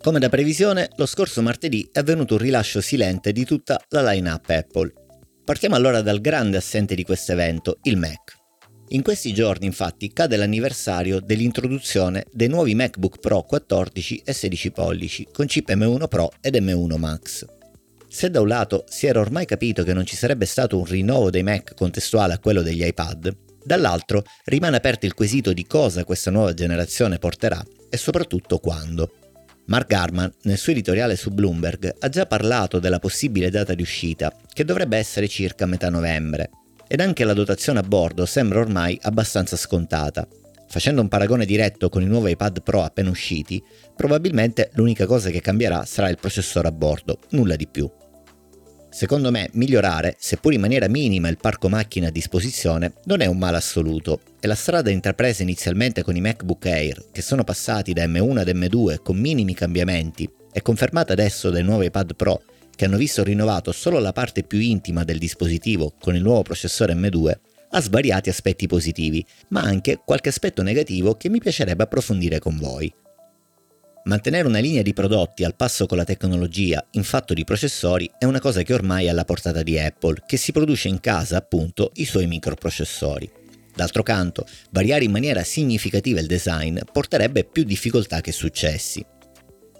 Come da previsione, lo scorso martedì è avvenuto un rilascio silente di tutta la line-up Apple. Partiamo allora dal grande assente di questo evento, il Mac. In questi giorni infatti cade l'anniversario dell'introduzione dei nuovi MacBook Pro 14 e 16 pollici con chip M1 Pro ed M1 Max. Se da un lato si era ormai capito che non ci sarebbe stato un rinnovo dei Mac contestuale a quello degli iPad, dall'altro rimane aperto il quesito di cosa questa nuova generazione porterà e soprattutto quando. Mark Garman, nel suo editoriale su Bloomberg, ha già parlato della possibile data di uscita, che dovrebbe essere circa metà novembre, ed anche la dotazione a bordo sembra ormai abbastanza scontata. Facendo un paragone diretto con i nuovi iPad Pro appena usciti, probabilmente l'unica cosa che cambierà sarà il processore a bordo, nulla di più. Secondo me, migliorare, seppur in maniera minima, il parco macchine a disposizione non è un male assoluto e la strada intrapresa inizialmente con i MacBook Air, che sono passati da M1 ad M2 con minimi cambiamenti, e confermata adesso dai nuovi iPad Pro, che hanno visto rinnovato solo la parte più intima del dispositivo con il nuovo processore M2, ha svariati aspetti positivi, ma anche qualche aspetto negativo che mi piacerebbe approfondire con voi. Mantenere una linea di prodotti al passo con la tecnologia in fatto di processori è una cosa che ormai è alla portata di Apple, che si produce in casa appunto i suoi microprocessori. D'altro canto, variare in maniera significativa il design porterebbe più difficoltà che successi.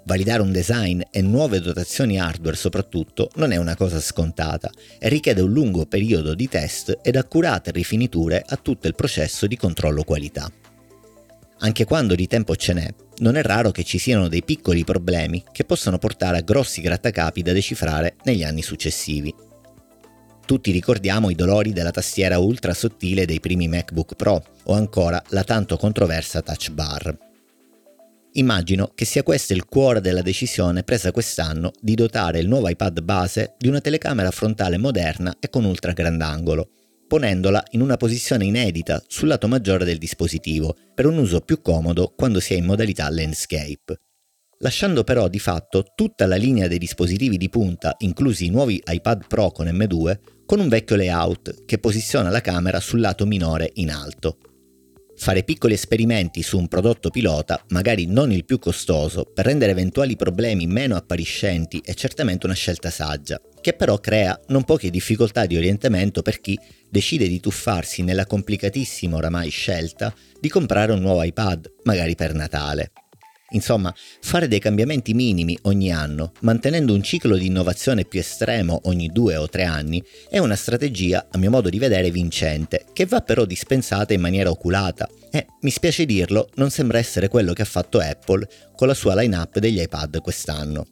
Validare un design e nuove dotazioni hardware soprattutto non è una cosa scontata e richiede un lungo periodo di test ed accurate rifiniture a tutto il processo di controllo qualità. Anche quando di tempo ce n'è, non è raro che ci siano dei piccoli problemi che possono portare a grossi grattacapi da decifrare negli anni successivi. Tutti ricordiamo i dolori della tastiera ultra sottile dei primi MacBook Pro o ancora la tanto controversa touch bar. Immagino che sia questo il cuore della decisione presa quest'anno di dotare il nuovo iPad base di una telecamera frontale moderna e con ultra grandangolo, ponendola in una posizione inedita sul lato maggiore del dispositivo, per un uso più comodo quando si è in modalità landscape. Lasciando però di fatto tutta la linea dei dispositivi di punta, inclusi i nuovi iPad Pro con M2, con un vecchio layout che posiziona la camera sul lato minore in alto. Fare piccoli esperimenti su un prodotto pilota, magari non il più costoso, per rendere eventuali problemi meno appariscenti è certamente una scelta saggia, che però crea non poche difficoltà di orientamento per chi decide di tuffarsi nella complicatissima oramai scelta di comprare un nuovo iPad, magari per Natale. Insomma, fare dei cambiamenti minimi ogni anno, mantenendo un ciclo di innovazione più estremo ogni due o tre anni, è una strategia, a mio modo di vedere, vincente, che va però dispensata in maniera oculata e, mi spiace dirlo, non sembra essere quello che ha fatto Apple con la sua line-up degli iPad quest'anno.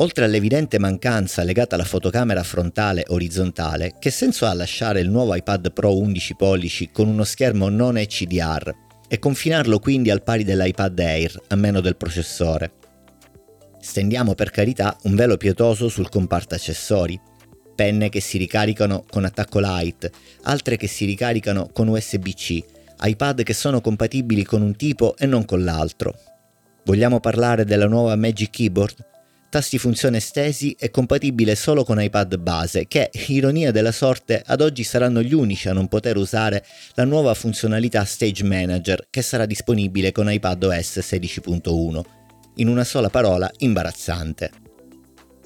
Oltre all'evidente mancanza legata alla fotocamera frontale orizzontale, che senso ha lasciare il nuovo iPad Pro 11 pollici con uno schermo non HDR e confinarlo quindi al pari dell'iPad Air, a meno del processore? Stendiamo per carità un velo pietoso sul comparto accessori. Penne che si ricaricano con attacco light, altre che si ricaricano con USB-C, iPad che sono compatibili con un tipo e non con l'altro. Vogliamo parlare della nuova Magic Keyboard? Tasti funzione estesi e compatibile solo con iPad base, che, ironia della sorte, ad oggi saranno gli unici a non poter usare la nuova funzionalità Stage Manager che sarà disponibile con iPad OS 16.1. In una sola parola, imbarazzante.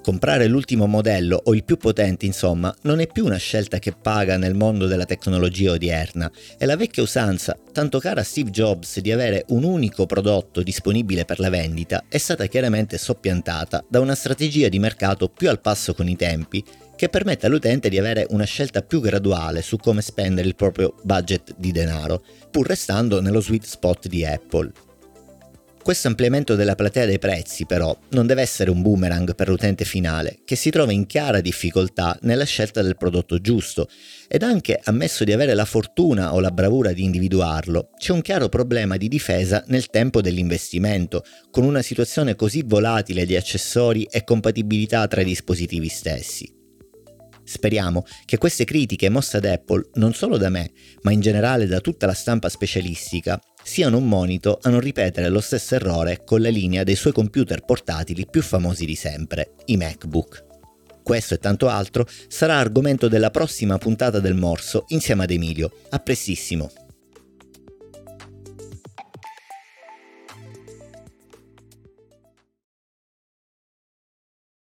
Comprare l'ultimo modello o il più potente, insomma, non è più una scelta che paga nel mondo della tecnologia odierna. È la vecchia usanza, tanto cara a Steve Jobs, di avere un unico prodotto disponibile per la vendita, è stata chiaramente soppiantata da una strategia di mercato più al passo con i tempi, che permette all'utente di avere una scelta più graduale su come spendere il proprio budget di denaro, pur restando nello sweet spot di Apple. Questo ampliamento della platea dei prezzi, però, non deve essere un boomerang per l'utente finale, che si trova in chiara difficoltà nella scelta del prodotto giusto, ed anche ammesso di avere la fortuna o la bravura di individuarlo, c'è un chiaro problema di difesa nel tempo dell'investimento, con una situazione così volatile di accessori e compatibilità tra i dispositivi stessi. Speriamo che queste critiche mosse ad Apple, non solo da me, ma in generale da tutta la stampa specialistica, siano un monito a non ripetere lo stesso errore con la linea dei suoi computer portatili più famosi di sempre, i MacBook. Questo e tanto altro sarà argomento della prossima puntata del Morso insieme ad Emilio. A prestissimo!